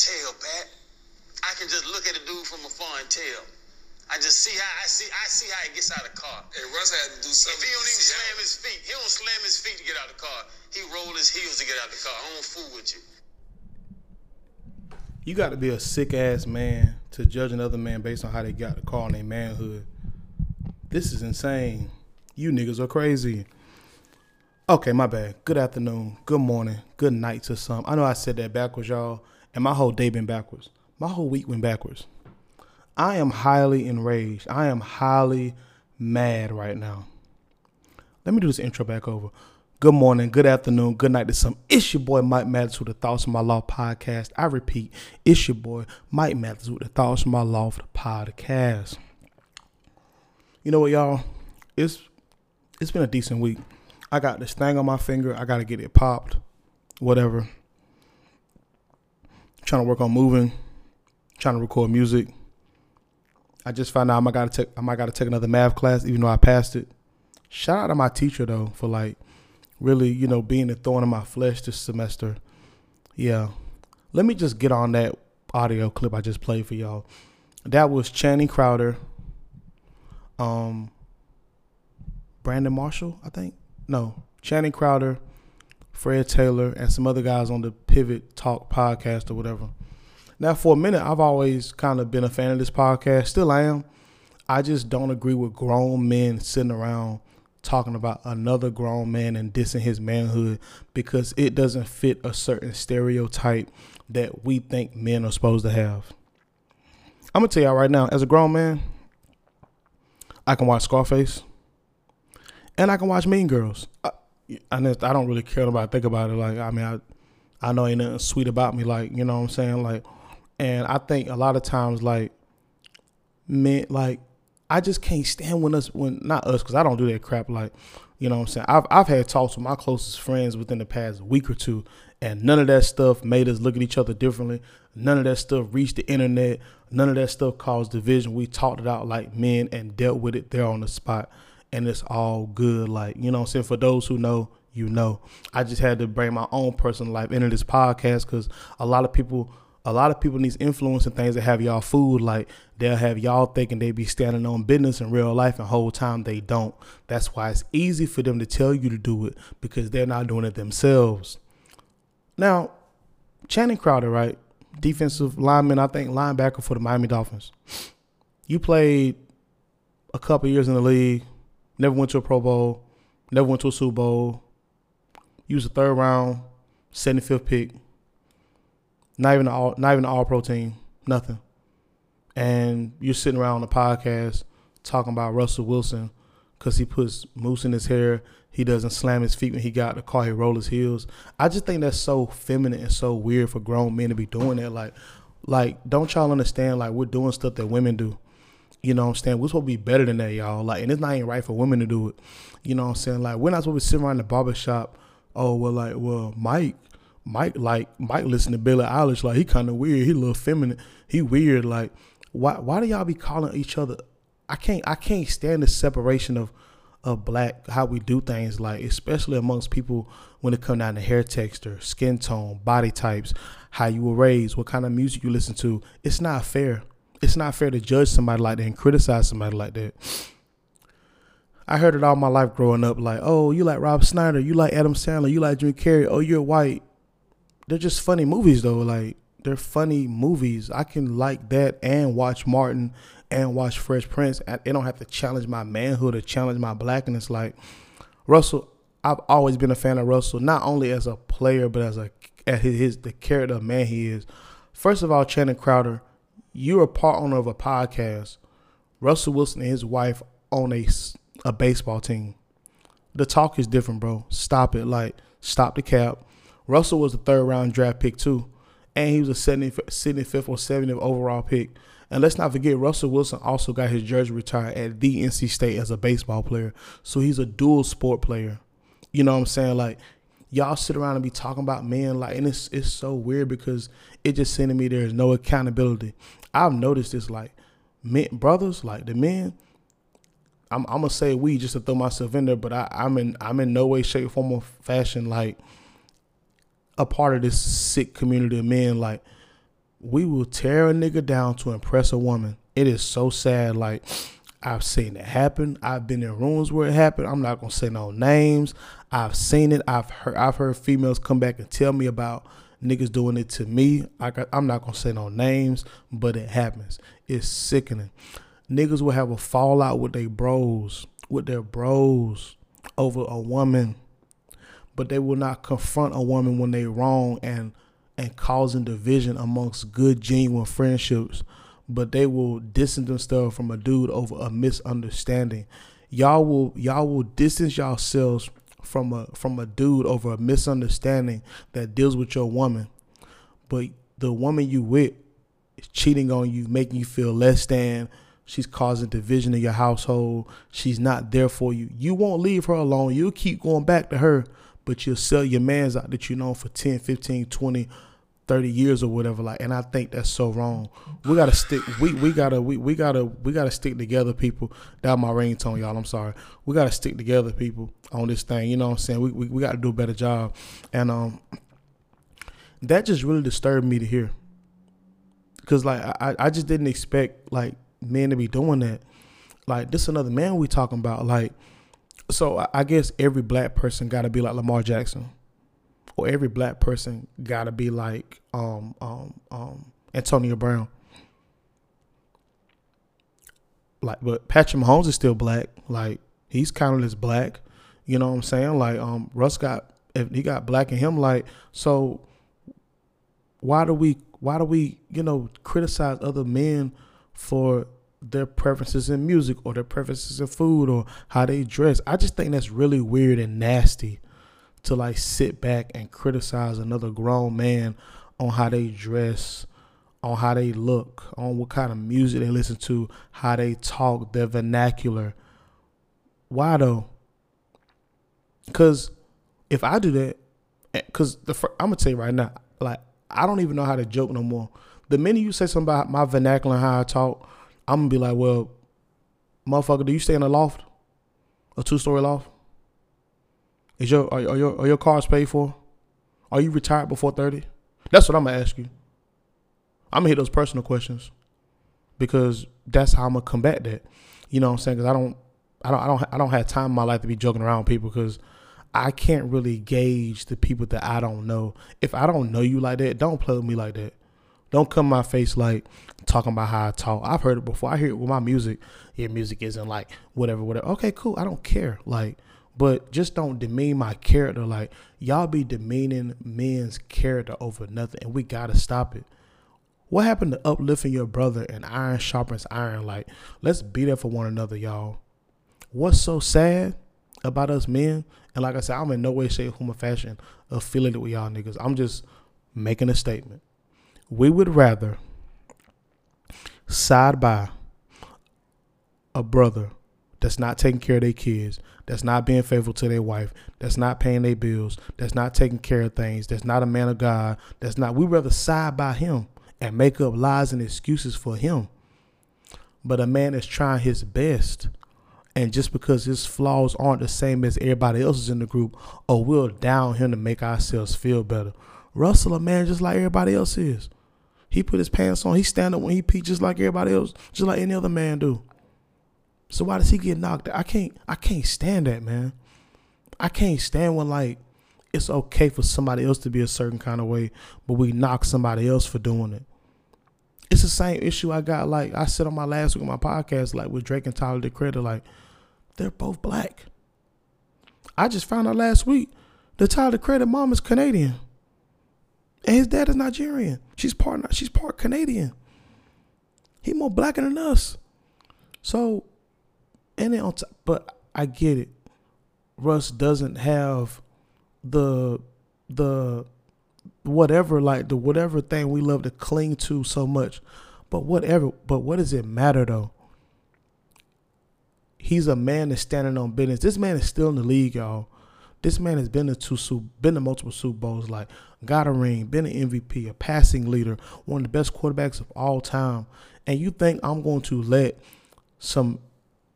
tell, Pat. I can just look at a dude from afar and tell. I just see how I see I see how he gets out of the car. And Russ had to do If something. he don't to even see slam his feet, he don't slam his feet to get out of the car. He roll his heels to get out of the car. I don't fool with you. You got to be a sick ass man to judge another man based on how they got the car and their manhood. This is insane. You niggas are crazy. Okay, my bad. Good afternoon, good morning, good night to some. I know I said that backwards, y'all, and my whole day been backwards. My whole week went backwards. I am highly enraged. I am highly mad right now. Let me do this intro back over. Good morning, good afternoon, good night to some. It's your boy Mike Mathers with the Thoughts of My Law podcast. I repeat, it's your boy Mike Mathers with the Thoughts of My the podcast. You know what, y'all? It's it's been a decent week. I got this thing on my finger. I got to get it popped. Whatever. Trying to work on moving. Trying to record music. I just found out I might got to take I might got to take another math class, even though I passed it. Shout out to my teacher though for like really, you know, being a thorn in my flesh this semester. Yeah. Let me just get on that audio clip I just played for y'all. That was Channing Crowder, um, Brandon Marshall, I think. No, Channing Crowder, Fred Taylor, and some other guys on the Pivot Talk podcast or whatever. Now, for a minute, I've always kind of been a fan of this podcast. Still I am. I just don't agree with grown men sitting around talking about another grown man and dissing his manhood because it doesn't fit a certain stereotype that we think men are supposed to have. I'm gonna tell y'all right now, as a grown man, I can watch Scarface, and I can watch Mean Girls. I, I, I don't really care about think about it. Like I mean, I I know ain't nothing sweet about me. Like you know what I'm saying. Like, and I think a lot of times like men like I just can't stand when us when not us because I don't do that crap. Like you know what I'm saying. I've I've had talks with my closest friends within the past week or two, and none of that stuff made us look at each other differently. None of that stuff reached the internet. None of that stuff caused division. We talked it out like men and dealt with it there on the spot, and it's all good. Like you know I'm saying. For those who know, you know. I just had to bring my own personal life into this podcast because a lot of people. A lot of people need influence and things that have y'all fooled. Like they'll have y'all thinking they be standing on business in real life, and whole time they don't. That's why it's easy for them to tell you to do it because they're not doing it themselves. Now, Channing Crowder, right? Defensive lineman, I think linebacker for the Miami Dolphins. You played a couple years in the league, never went to a Pro Bowl, never went to a Super Bowl. You was a third round, 75th pick. Not even all, not even an all pro team, nothing. And you're sitting around on the podcast talking about Russell Wilson because he puts mousse in his hair. He doesn't slam his feet when he got the car. He roll his heels. I just think that's so feminine and so weird for grown men to be doing that. Like, like don't y'all understand? Like we're doing stuff that women do. You know what I'm saying? We're supposed to be better than that, y'all. Like, and it's not even right for women to do it. You know what I'm saying? Like, we're not supposed to sit around the barber shop. Oh, well, like, well, Mike, Mike, like, Mike listen to Billie Eilish. Like, he kind of weird. He a little feminine. He weird. Like, why, why do y'all be calling each other? I can't, I can't stand the separation of, of black, how we do things. Like, especially amongst people when it come down to hair texture, skin tone, body types, how you were raised, what kind of music you listen to. It's not fair it's not fair to judge somebody like that and criticize somebody like that. I heard it all my life growing up, like, oh, you like Rob Schneider, you like Adam Sandler, you like Jim Carrey, oh, you're white. They're just funny movies though, like they're funny movies. I can like that and watch Martin and watch Fresh Prince. And they don't have to challenge my manhood or challenge my blackness. Like Russell, I've always been a fan of Russell, not only as a player but as a as his, his the character of man he is. First of all, Channing Crowder you're a part owner of a podcast. Russell Wilson and his wife own a, a baseball team. The talk is different, bro. Stop it. Like, stop the cap. Russell was a third round draft pick, too. And he was a 75th or 70th overall pick. And let's not forget, Russell Wilson also got his jersey retired at the NC State as a baseball player. So he's a dual sport player. You know what I'm saying? Like, y'all sit around and be talking about men, like, and it's it's so weird because it just seemed to me there's no accountability. I've noticed this, like, men, brothers, like the men. I'm, I'm gonna say we just to throw myself in there, but I, I'm in I'm in no way, shape, form, or fashion like a part of this sick community of men. Like we will tear a nigga down to impress a woman. It is so sad. Like I've seen it happen. I've been in rooms where it happened. I'm not gonna say no names. I've seen it. I've heard I've heard females come back and tell me about niggas doing it to me. I got, I'm not gonna say no names, but it happens. It's sickening. Niggas will have a fallout with their bros, with their bros over a woman, but they will not confront a woman when they wrong and and causing division amongst good genuine friendships. But they will distance themselves from a dude over a misunderstanding. Y'all will y'all will distance yourselves from a from a dude over a misunderstanding that deals with your woman. But the woman you with is cheating on you, making you feel less than, She's causing division in your household. She's not there for you. You won't leave her alone. You'll keep going back to her, but you'll sell your mans out that you know for 10, 15, 20, 30 years or whatever. Like, and I think that's so wrong. We gotta stick we we gotta we, we gotta we gotta stick together, people. That my ringtone, y'all. I'm sorry. We gotta stick together, people, on this thing. You know what I'm saying? We we, we gotta do a better job. And um that just really disturbed me to hear. Cause like I, I just didn't expect like men to be doing that. Like this another man we talking about. Like so I guess every black person gotta be like Lamar Jackson. Or every black person gotta be like um um um Antonio Brown. Like but Patrick Mahomes is still black. Like he's counted as black. You know what I'm saying? Like um Russ got if he got black in him, like so why do we why do we, you know, criticize other men for their preferences in music or their preferences in food or how they dress. I just think that's really weird and nasty to like sit back and criticize another grown man on how they dress, on how they look, on what kind of music they listen to, how they talk, their vernacular. Why though? Because if I do that, because eh, the I'm gonna tell you right now, like I don't even know how to joke no more the minute you say something about my vernacular and how I talk, I'm gonna be like, well, motherfucker, do you stay in a loft, a two story loft? Is your are, are your are your cars paid for? Are you retired before thirty? That's what I'm gonna ask you. I'm gonna hit those personal questions because that's how I'm gonna combat that. You know what I'm saying? Because I don't, I don't, I don't, I don't have time in my life to be joking around with people because I can't really gauge the people that I don't know. If I don't know you like that, don't play with me like that. Don't come my face like talking about how I talk. I've heard it before. I hear it with my music. Your music isn't like whatever, whatever. Okay, cool. I don't care. Like, but just don't demean my character. Like, y'all be demeaning men's character over nothing, and we gotta stop it. What happened to uplifting your brother and iron sharpens iron? Like, let's be there for one another, y'all. What's so sad about us men? And like I said, I'm in no way, shape, form, or fashion affiliated with y'all niggas. I'm just making a statement we would rather side by a brother that's not taking care of their kids, that's not being faithful to their wife, that's not paying their bills, that's not taking care of things, that's not a man of God, that's not, we rather side by him and make up lies and excuses for him. But a man is trying his best. And just because his flaws aren't the same as everybody else's in the group, or we'll down him to make ourselves feel better. Russell, a man just like everybody else is. He put his pants on. He stand up when he pee just like everybody else, just like any other man do. So why does he get knocked out? I can't I can't stand that, man. I can't stand when like it's okay for somebody else to be a certain kind of way, but we knock somebody else for doing it. It's the same issue I got like I said on my last week on my podcast, like with Drake and Tyler the Creator, like they're both black. I just found out last week the Tyler the Creator mom is Canadian. And his dad is Nigerian. She's part she's part Canadian. He more black than us. So and then on top, but I get it. Russ doesn't have the the whatever like the whatever thing we love to cling to so much. But whatever. But what does it matter though? He's a man that's standing on business. This man is still in the league, y'all. This man has been to two been to multiple Super Bowls, like got a ring, been an MVP, a passing leader, one of the best quarterbacks of all time. And you think I'm going to let some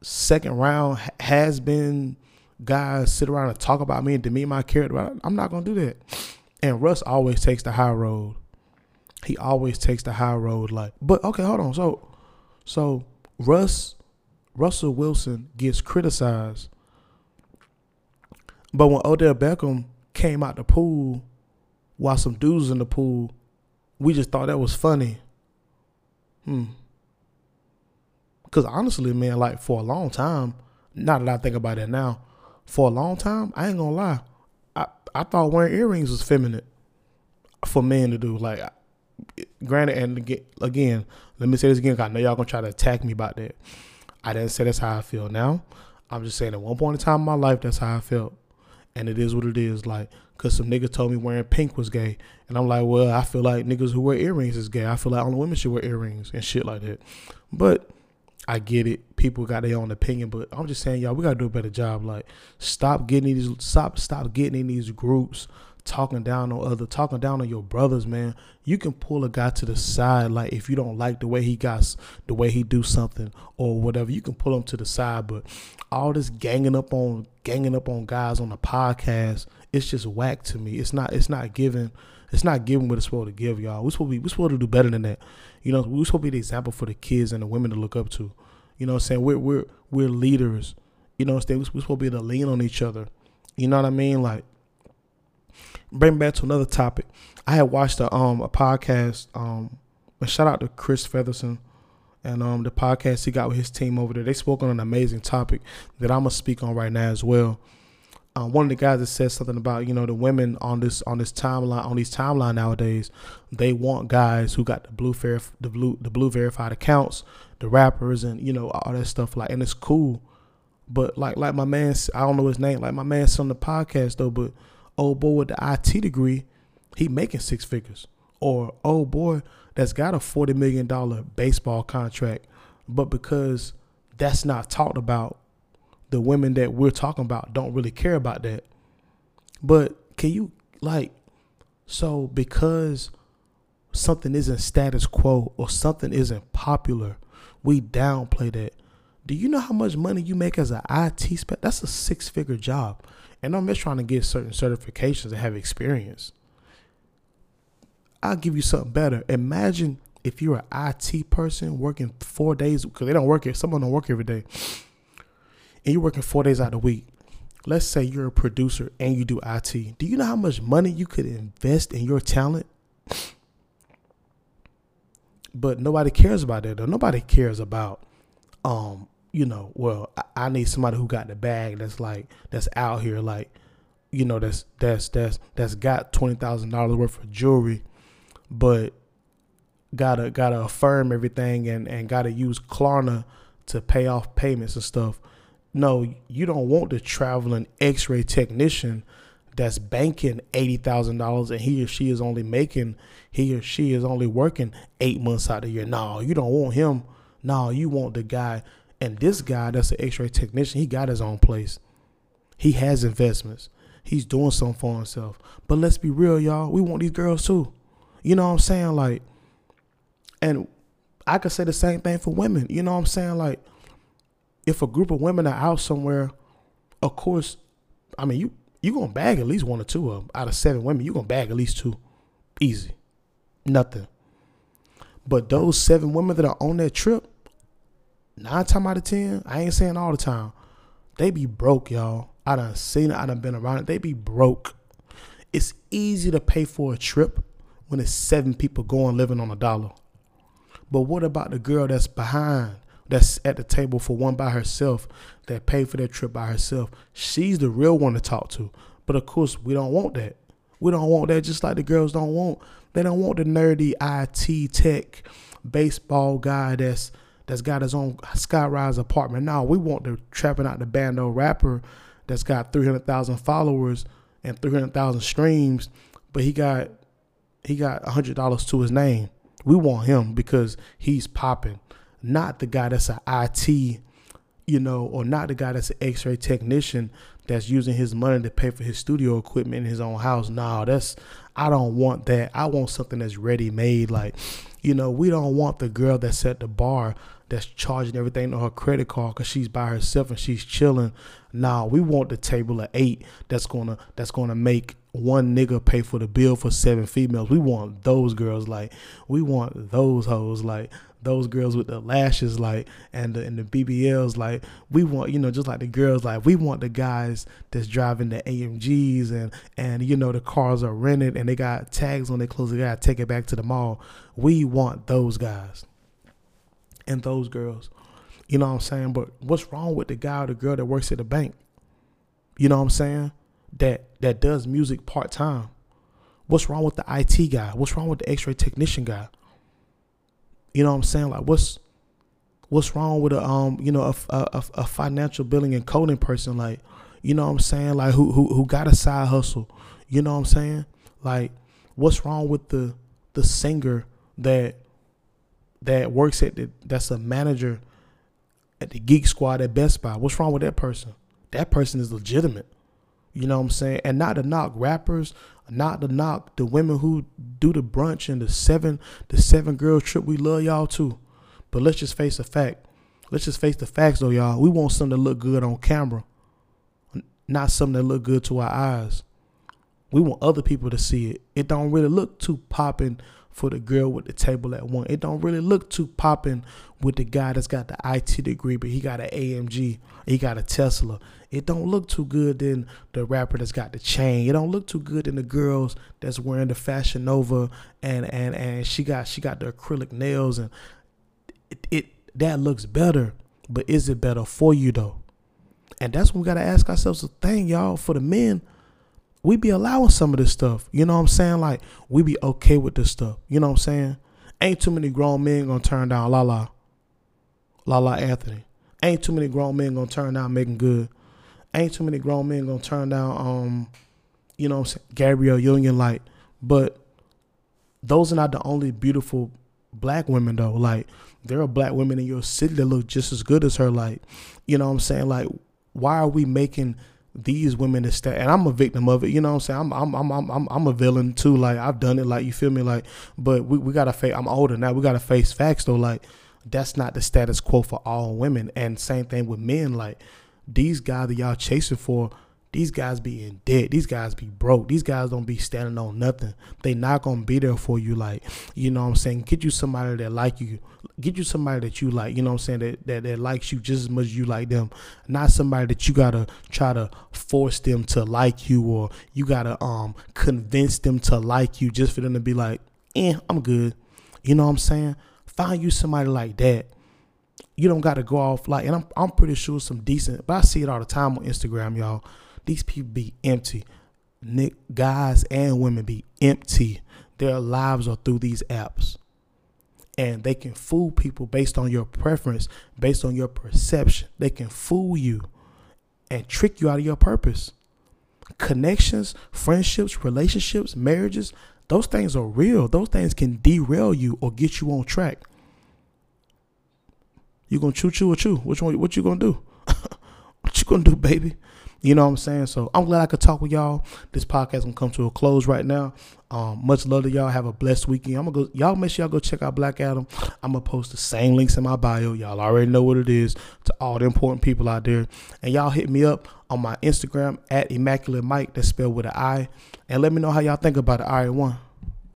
second round has been guys sit around and talk about me and demean my character? I'm not to do that. And Russ always takes the high road. He always takes the high road. Like, but okay, hold on. So, so Russ, Russell Wilson gets criticized but when Odell Beckham came out the pool while some dudes in the pool, we just thought that was funny. Hmm. Cause honestly, man, like for a long time, now that I think about it now, for a long time, I ain't gonna lie, I I thought wearing earrings was feminine for men to do. Like, granted, and again, let me say this again. I know y'all gonna try to attack me about that. I didn't say that's how I feel now. I'm just saying at one point in time in my life, that's how I felt and it is what it is. Like, cause some niggas told me wearing pink was gay, and I'm like, well, I feel like niggas who wear earrings is gay. I feel like only women should wear earrings and shit like that. But I get it. People got their own opinion, but I'm just saying, y'all, we gotta do a better job. Like, stop getting these, stop, stop getting in these groups talking down on other talking down on your brothers man you can pull a guy to the side like if you don't like the way he got the way he do something or whatever you can pull him to the side but all this ganging up on ganging up on guys on the podcast it's just whack to me it's not it's not giving it's not giving what it's supposed to give y'all we're supposed to be we're supposed to do better than that you know we're supposed to be the example for the kids and the women to look up to you know what i'm saying we're we're we're leaders you know what i'm saying we're supposed to be able to lean on each other you know what i mean like bring back to another topic. I had watched a um a podcast. Um, a shout out to Chris Featherson and um the podcast he got with his team over there. They spoke on an amazing topic that I'm gonna speak on right now as well. Um, one of the guys that said something about you know the women on this on this timeline on these timeline nowadays, they want guys who got the blue fair the blue the blue verified accounts, the rappers and you know all that stuff like and it's cool, but like like my man I don't know his name like my man on the podcast though, but old boy with the IT degree, he making six figures. Or oh boy that's got a forty million dollar baseball contract, but because that's not talked about, the women that we're talking about don't really care about that. But can you like so because something isn't status quo or something isn't popular, we downplay that. Do you know how much money you make as an IT spec? That's a six figure job. And I'm just trying to get certain certifications and have experience. I'll give you something better. Imagine if you're an IT person working four days because they don't work here. Someone don't work every day, and you're working four days out of the week. Let's say you're a producer and you do IT. Do you know how much money you could invest in your talent? But nobody cares about that. Though. Nobody cares about um you know, well, I, I need somebody who got the bag that's like that's out here like, you know, that's that's that's that's got twenty thousand dollars worth of jewelry, but gotta gotta affirm everything and and gotta use Klarna to pay off payments and stuff. No, you don't want the traveling X-ray technician that's banking eighty thousand dollars and he or she is only making he or she is only working eight months out of the year. No, you don't want him. No, you want the guy and this guy that's an x-ray technician, he got his own place. He has investments. He's doing something for himself. But let's be real, y'all. We want these girls too. You know what I'm saying? Like, and I could say the same thing for women. You know what I'm saying? Like, if a group of women are out somewhere, of course, I mean you you gonna bag at least one or two of them out of seven women. You gonna bag at least two, easy, nothing. But those seven women that are on that trip, nine time out of ten, I ain't saying all the time, they be broke, y'all. I done seen it, I done been around it. They be broke. It's easy to pay for a trip when it's seven people going living on a dollar. But what about the girl that's behind, that's at the table for one by herself, that paid for that trip by herself? She's the real one to talk to. But of course, we don't want that. We don't want that just like the girls don't want. They don't want the nerdy IT tech baseball guy that's that's got his own skyrise apartment. Now we want the trapping out the bando rapper that's got three hundred thousand followers and three hundred thousand streams, but he got he got hundred dollars to his name We want him because he's popping, not the guy that's an IT, you know, or not the guy that's an X-ray technician that's using his money to pay for his studio equipment in his own house. Nah, that's I don't want that. I want something that's ready made. Like, you know, we don't want the girl that's at the bar that's charging everything on her credit card because she's by herself and she's chilling. Nah, we want the table of eight that's gonna that's gonna make one nigga pay for the bill for seven females. We want those girls like we want those hoes like those girls with the lashes like and the and the BBLs like we want you know just like the girls like we want the guys that's driving the AMGs and and you know the cars are rented and they got tags on their clothes they gotta take it back to the mall. We want those guys and those girls. You know what I'm saying? But what's wrong with the guy or the girl that works at the bank? You know what I'm saying? That that does music part time. What's wrong with the IT guy? What's wrong with the X-ray technician guy? You know what I'm saying? Like what's what's wrong with a um you know a, a, a financial billing and coding person like you know what I'm saying like who who who got a side hustle? You know what I'm saying? Like what's wrong with the the singer that that works at the that's a manager at the Geek Squad at Best Buy. What's wrong with that person? That person is legitimate. You know what I'm saying? And not to knock rappers, not to knock the women who do the brunch and the seven the seven girl trip. We love y'all too. But let's just face the fact. Let's just face the facts though, y'all. We want something to look good on camera. Not something that look good to our eyes. We want other people to see it. It don't really look too popping for the girl with the table at one. It don't really look too popping with the guy that's got the IT degree, but he got an AMG, he got a Tesla. It don't look too good in the rapper that's got the chain. It don't look too good in the girls that's wearing the Fashion Nova and and and she got she got the acrylic nails and it, it that looks better. But is it better for you though? And that's when we gotta ask ourselves a thing, y'all. For the men, we be allowing some of this stuff. You know what I'm saying? Like we be okay with this stuff. You know what I'm saying? Ain't too many grown men gonna turn down La La. La La Anthony. Ain't too many grown men gonna turn down Meagan Good. Ain't too many grown men gonna turn down um, you know what I'm saying, Gabrielle Union like. But those are not the only beautiful black women though. Like there are black women in your city that look just as good as her. Like, you know what I'm saying? Like, why are we making these women is and I'm a victim of it. You know what I'm saying? I'm I'm I'm I'm I'm a villain too. Like I've done it. Like you feel me? Like, but we, we gotta face. I'm older now. We gotta face facts though. Like that's not the status quo for all women. And same thing with men. Like these guys that y'all chasing for these guys be in debt. These guys be broke. These guys don't be standing on nothing. They not gonna be there for you. Like, you know what I'm saying? Get you somebody that like you. Get you somebody that you like, you know what I'm saying, that, that, that likes you just as much as you like them. Not somebody that you gotta try to force them to like you or you gotta um convince them to like you just for them to be like, eh, I'm good. You know what I'm saying? Find you somebody like that you don't got to go off like, and I'm I'm pretty sure some decent, but I see it all the time on Instagram, y'all. These people be empty. Nick, guys and women be empty. Their lives are through these apps. And they can fool people based on your preference, based on your perception. They can fool you and trick you out of your purpose. Connections, friendships, relationships, marriages, those things are real. Those things can derail you or get you on track. You gonna choo choo or chew? Which one? What you gonna do? what you gonna do, baby? You know what I'm saying? So I'm glad I could talk with y'all. This podcast gonna come to a close right now. Um, much love to y'all. Have a blessed weekend. I'm gonna go. Y'all make sure y'all go check out Black Adam. I'm gonna post the same links in my bio. Y'all already know what it is to all the important people out there. And y'all hit me up on my Instagram at Immaculate Mike. That's spelled with an I. And let me know how y'all think about it. All right, one.